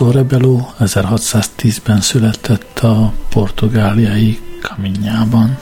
Lourenço Rebelo 1610-ben született a portugáliai Kaminyában.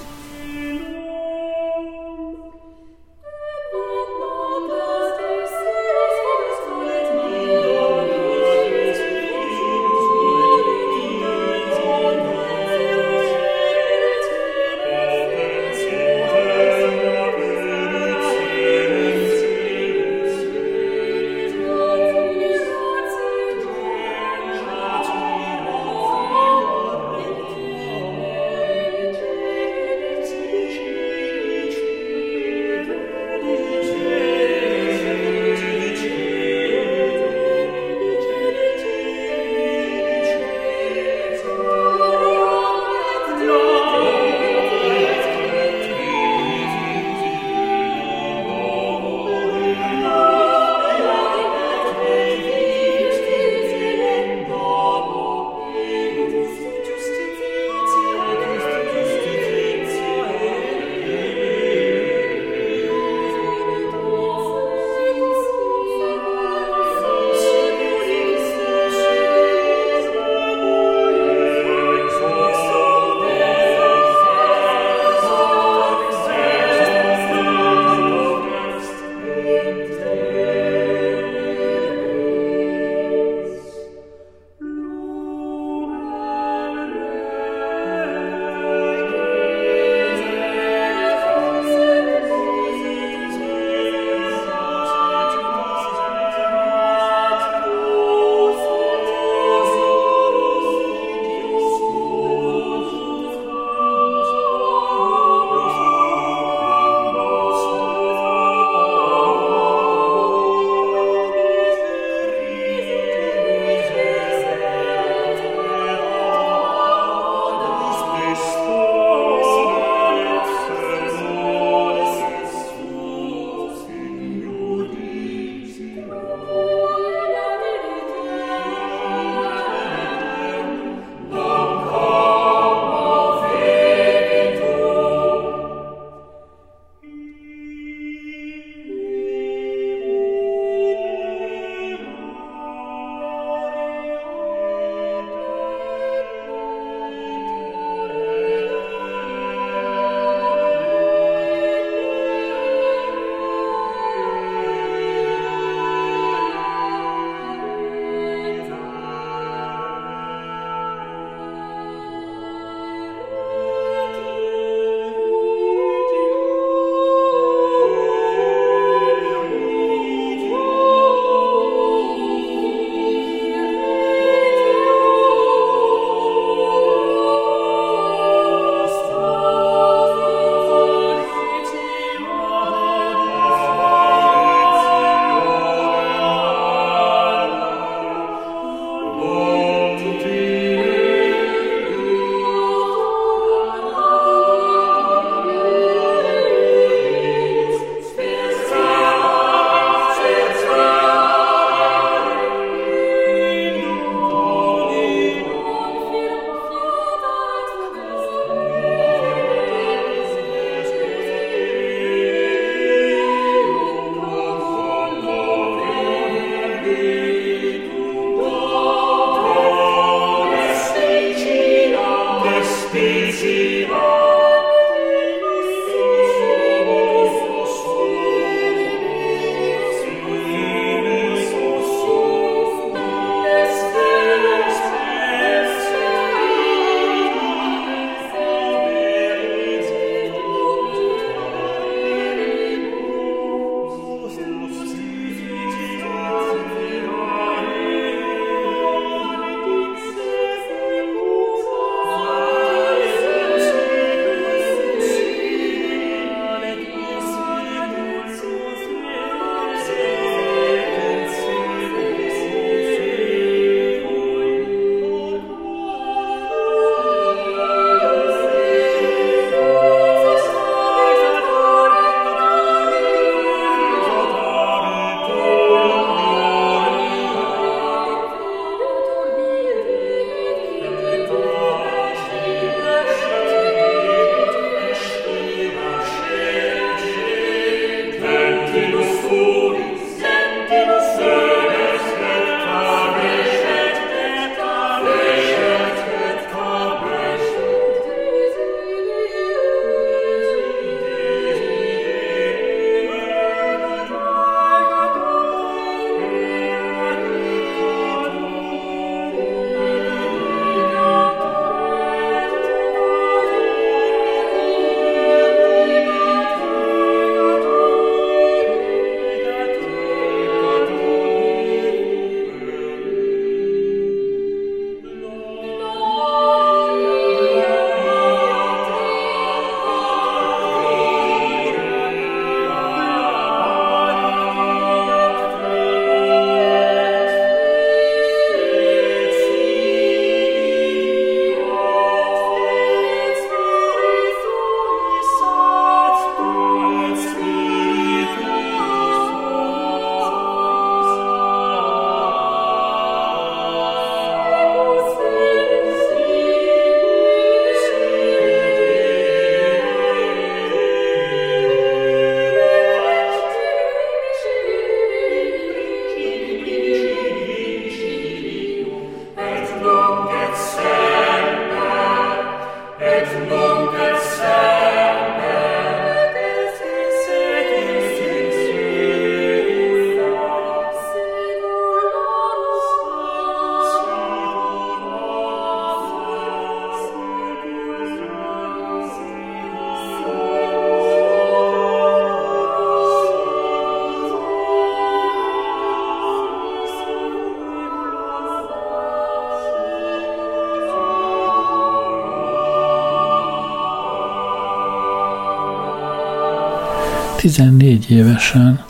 14 évesen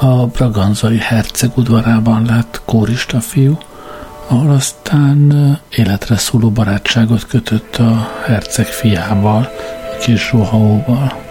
a Braganzai herceg udvarában lett kórista fiú, ahol aztán életre szóló barátságot kötött a herceg fiával, kis Rohaóval.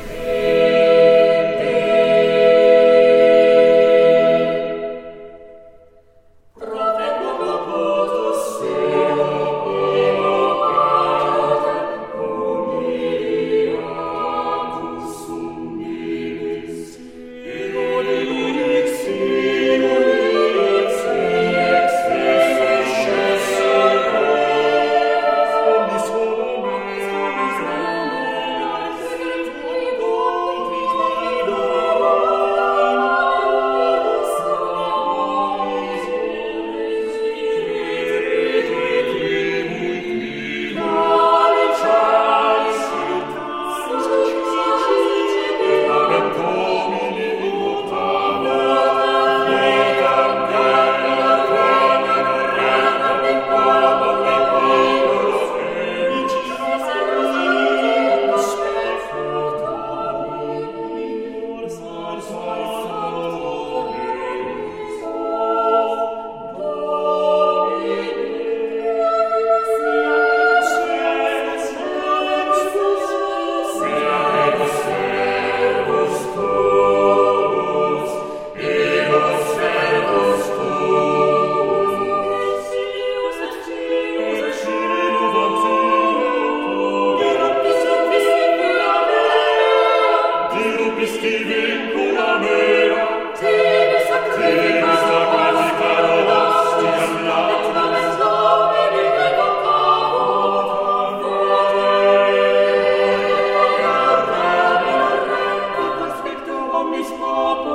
Papa.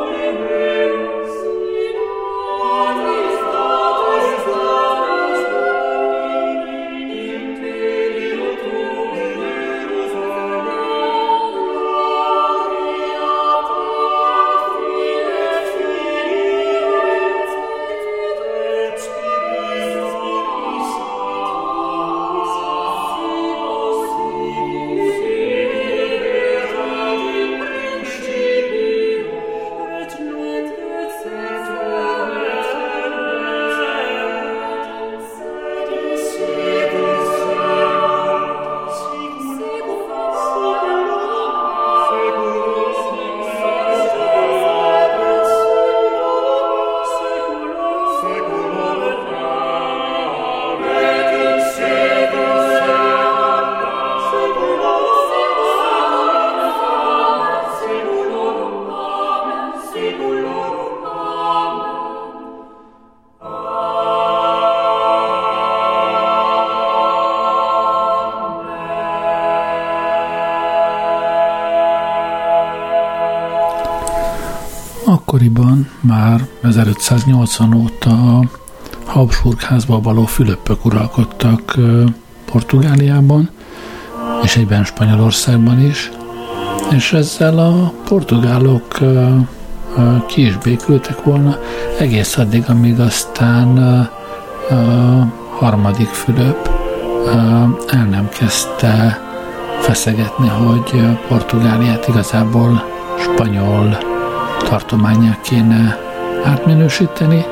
1580 óta a Habsburg házba való Fülöpök uralkodtak Portugáliában, és egyben Spanyolországban is, és ezzel a portugálok ki is békültek volna, egész addig, amíg aztán harmadik Fülöp el nem kezdte feszegetni, hogy Portugáliát igazából spanyol tartományá kéne átminősíteni,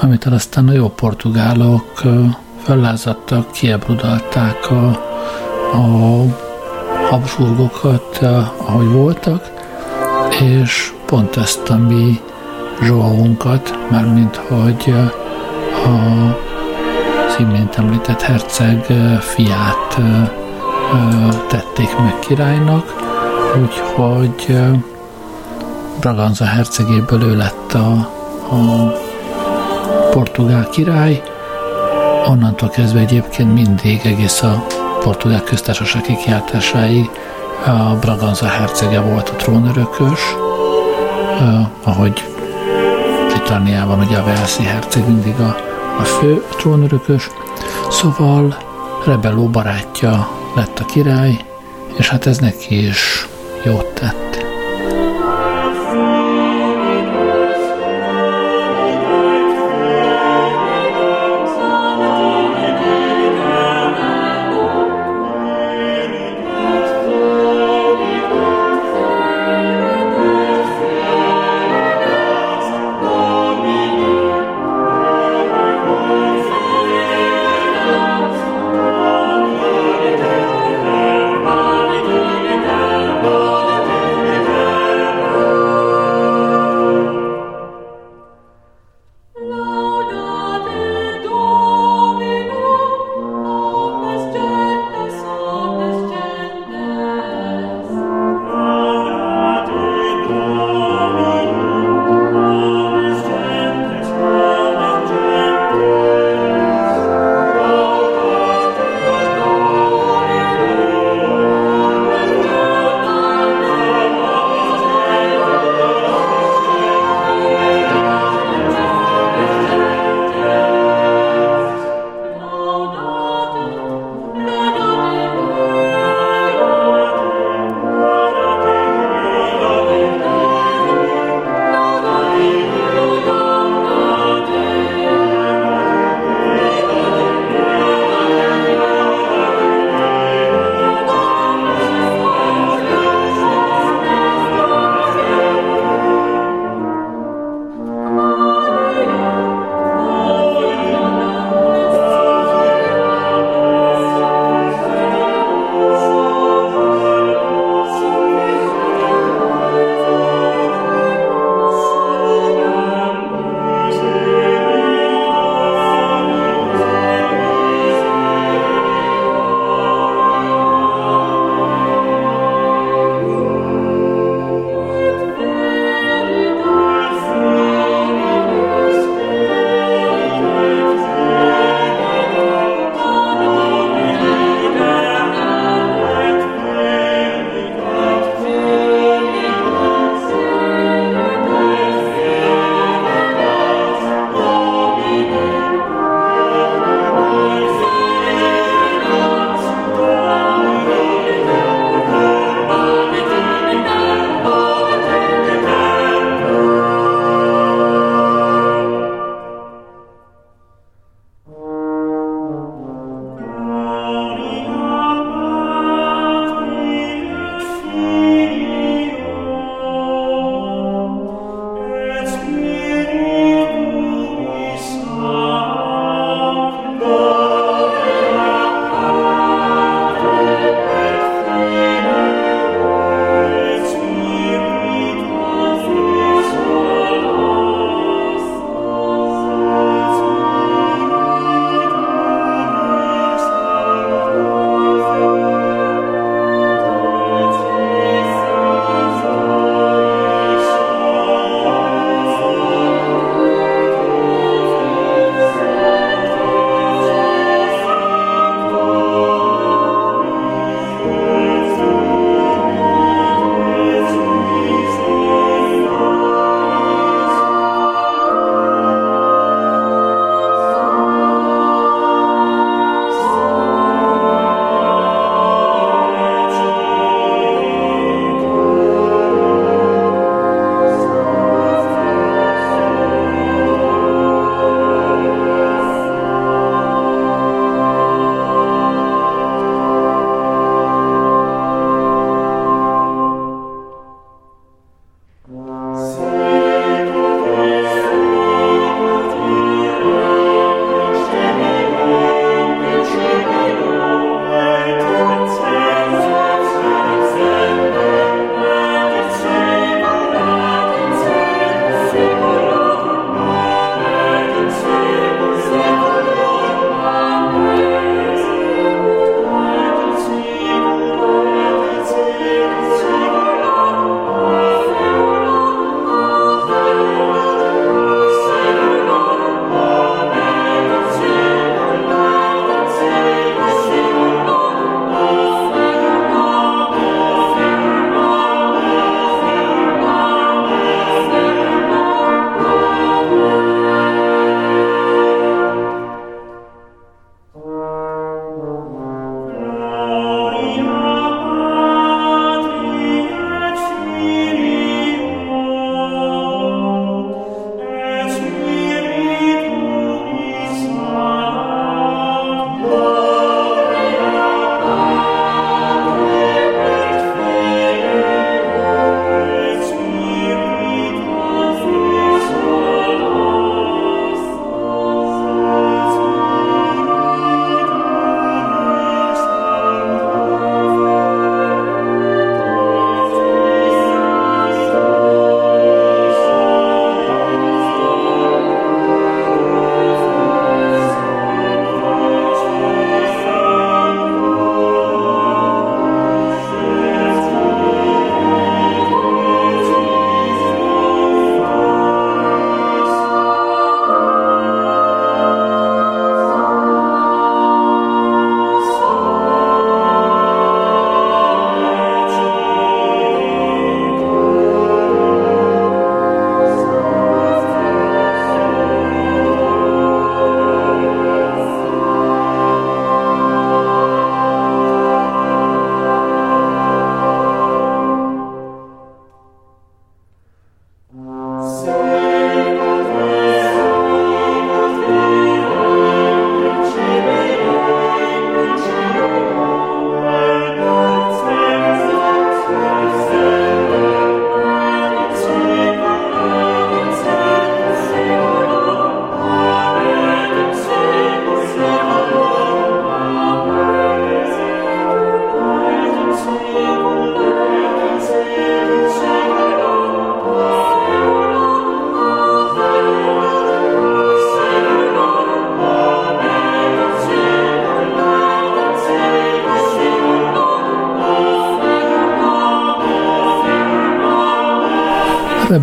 amit aztán a jó portugálok fellázadtak, kiebrudalták a, a Habsburgokat, ahogy voltak, és pont ezt a mi zsóaunkat, mármint hogy a az imént említett herceg fiát tették meg királynak, úgyhogy Braganza hercegéből ő lett a, a portugál király, onnantól kezdve egyébként mindig egész a portugál köztársaság kikiáltásáig a Braganza hercege volt a trónörökös, ahogy Britanniában ugye a Velszi herceg mindig a, a fő trónörökös, szóval Rebelló barátja lett a király, és hát ez neki is jót tett.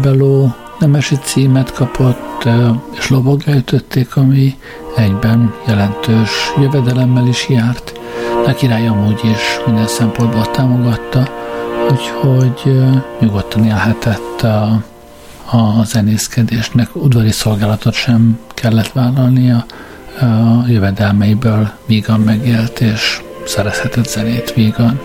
Rebello nemesi címet kapott, és lovagra ütötték, ami egyben jelentős jövedelemmel is járt. A király amúgy is minden szempontból támogatta, úgyhogy nyugodtan élhetett a, a zenészkedésnek, udvari szolgálatot sem kellett vállalnia, a jövedelmeiből vígan megélt, és szerezhetett zenét vígan.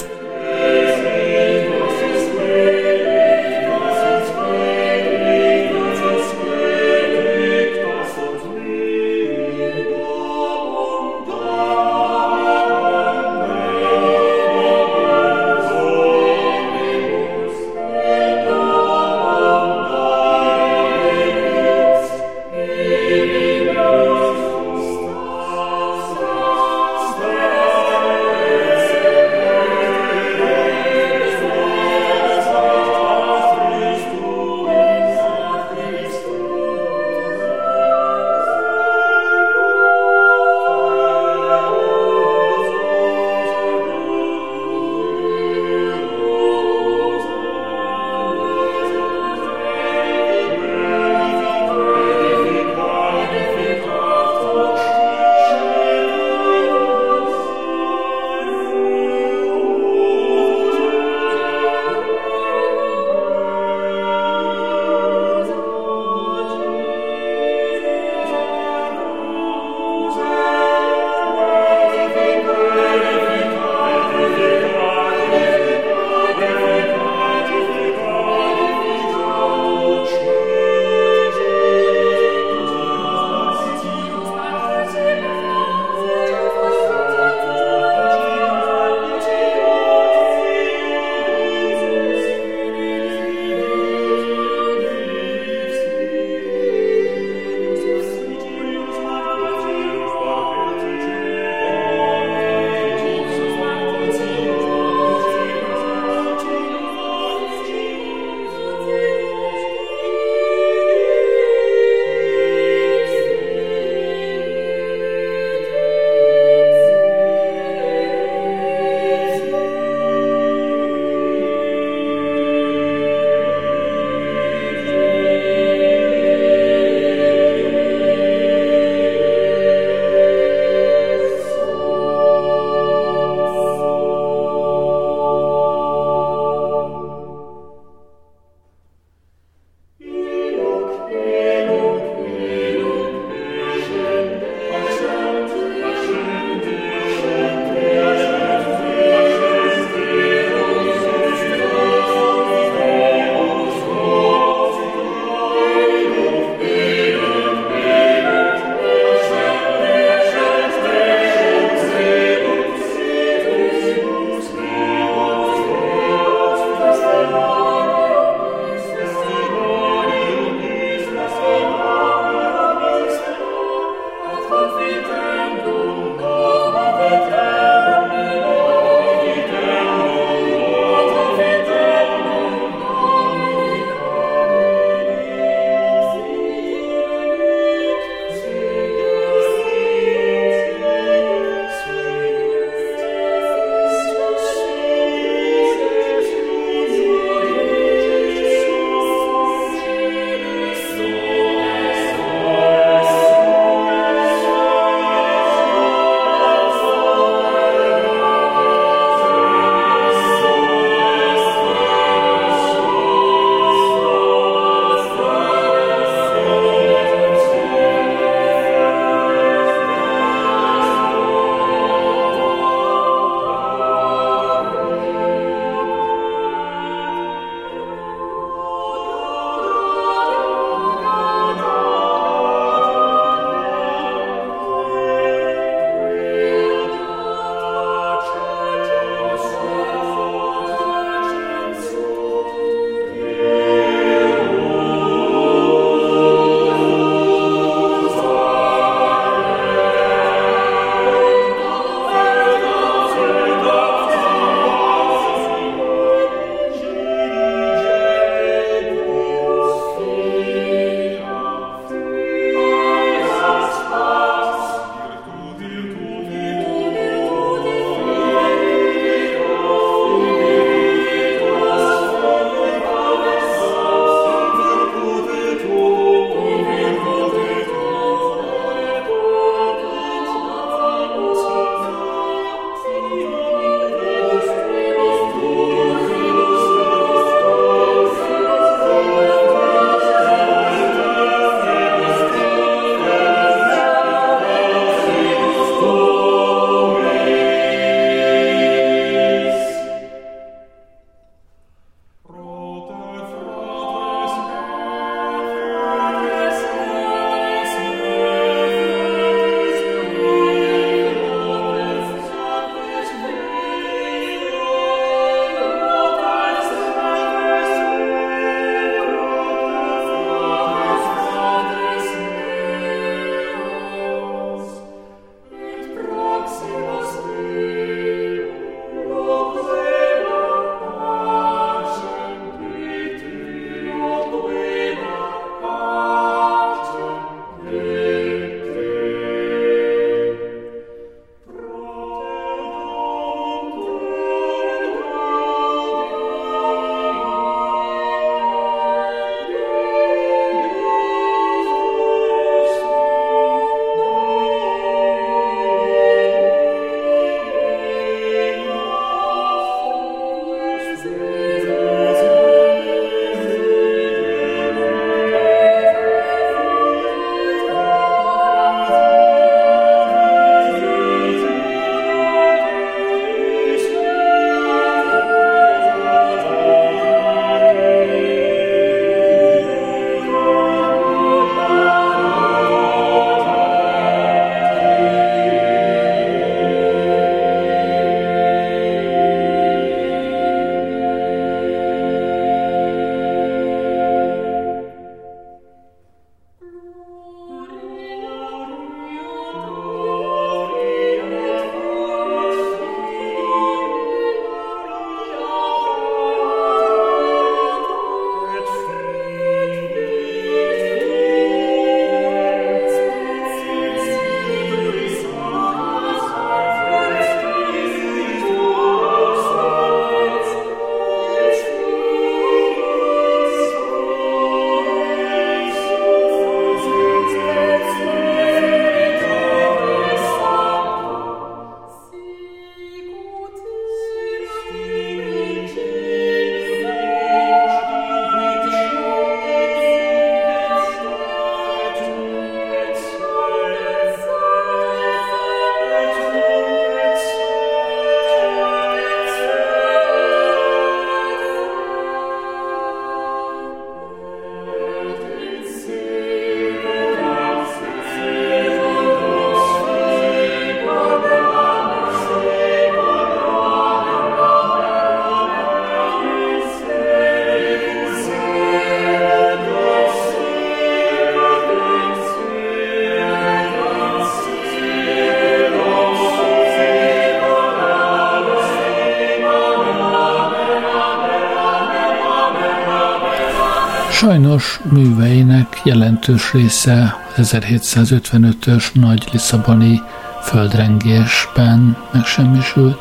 Sajnos műveinek jelentős része 1755-ös nagy Lisszaboni földrengésben megsemmisült,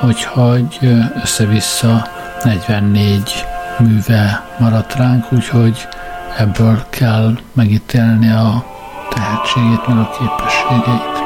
hogy össze-vissza 44 műve maradt ránk, úgyhogy ebből kell megítélni a tehetségét, meg a képességeit.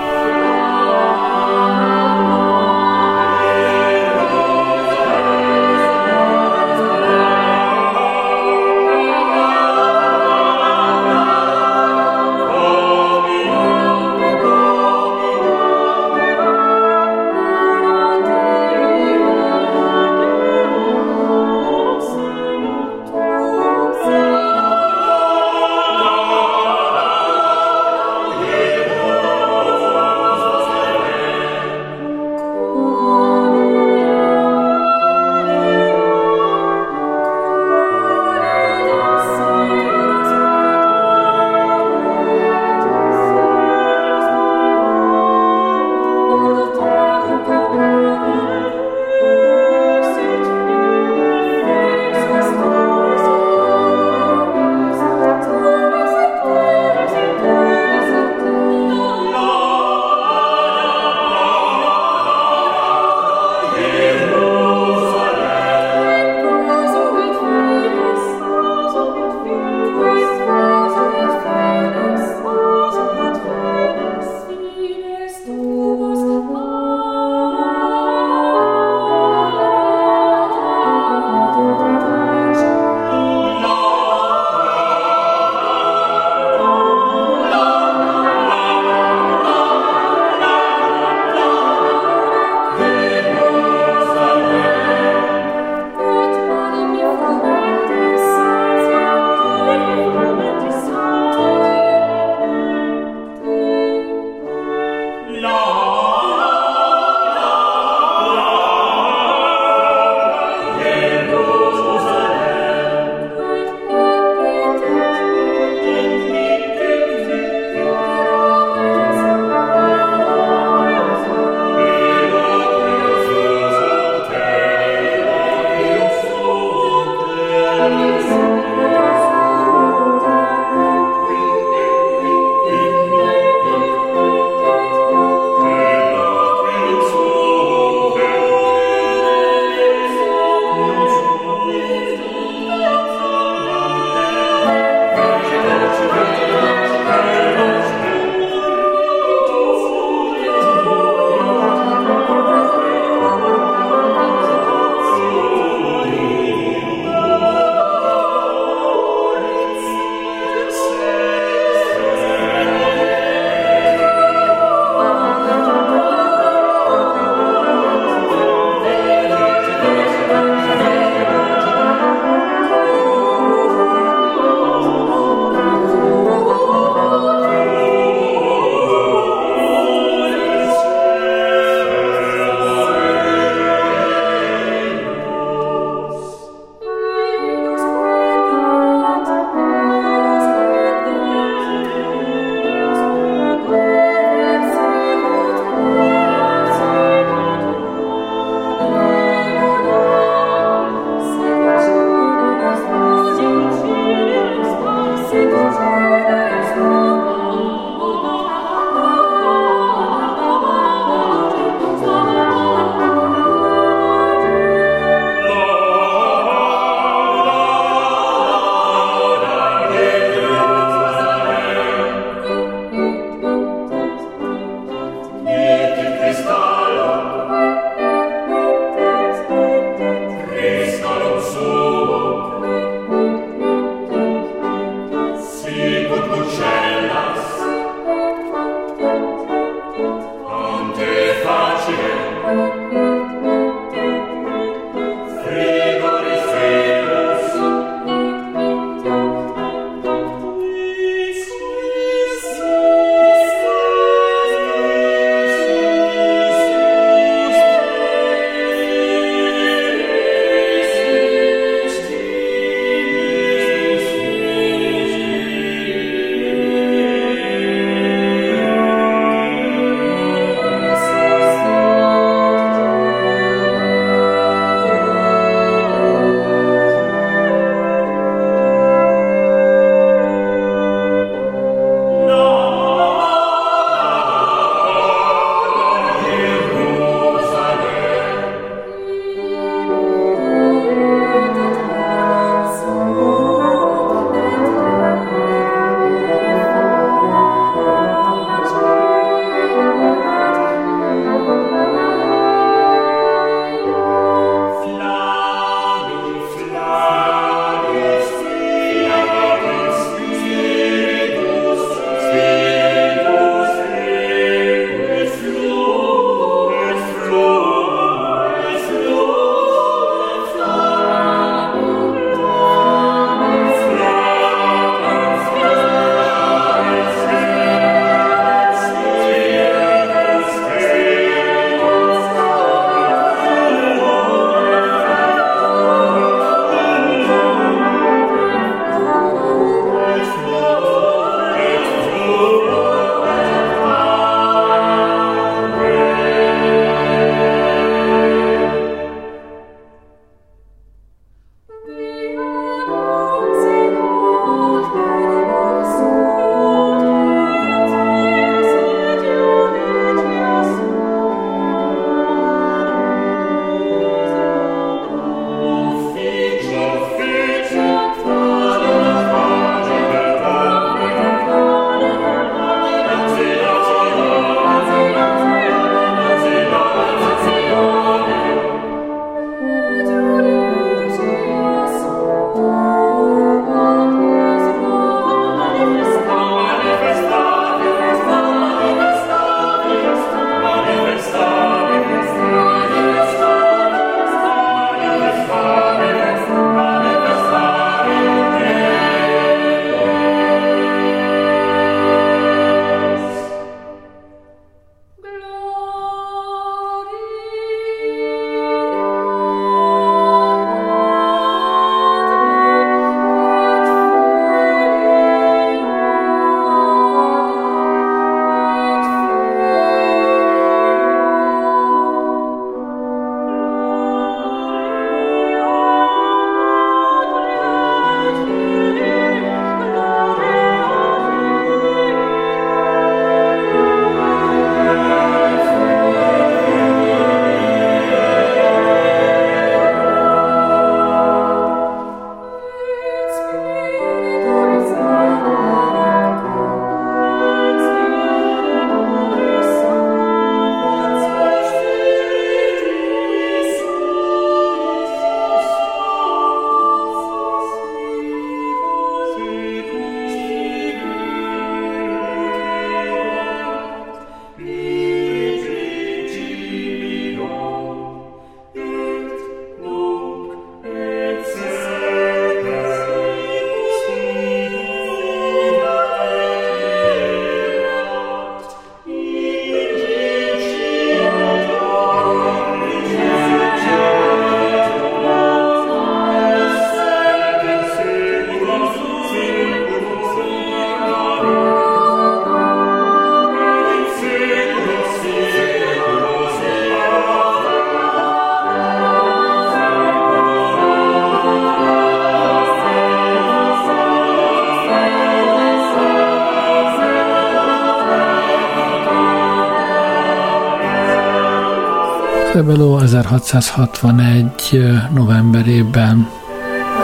Rebello 1661 novemberében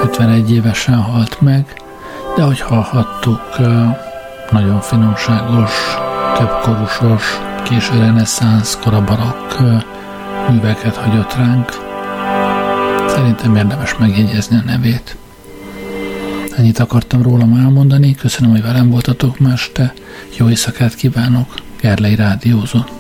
51 évesen halt meg, de ahogy hallhattuk, nagyon finomságos, többkorusos, késő reneszánsz, korabarok műveket hagyott ránk. Szerintem érdemes megjegyezni a nevét. Ennyit akartam rólam elmondani, köszönöm, hogy velem voltatok ma este, jó éjszakát kívánok, Gerlei Rádiózott.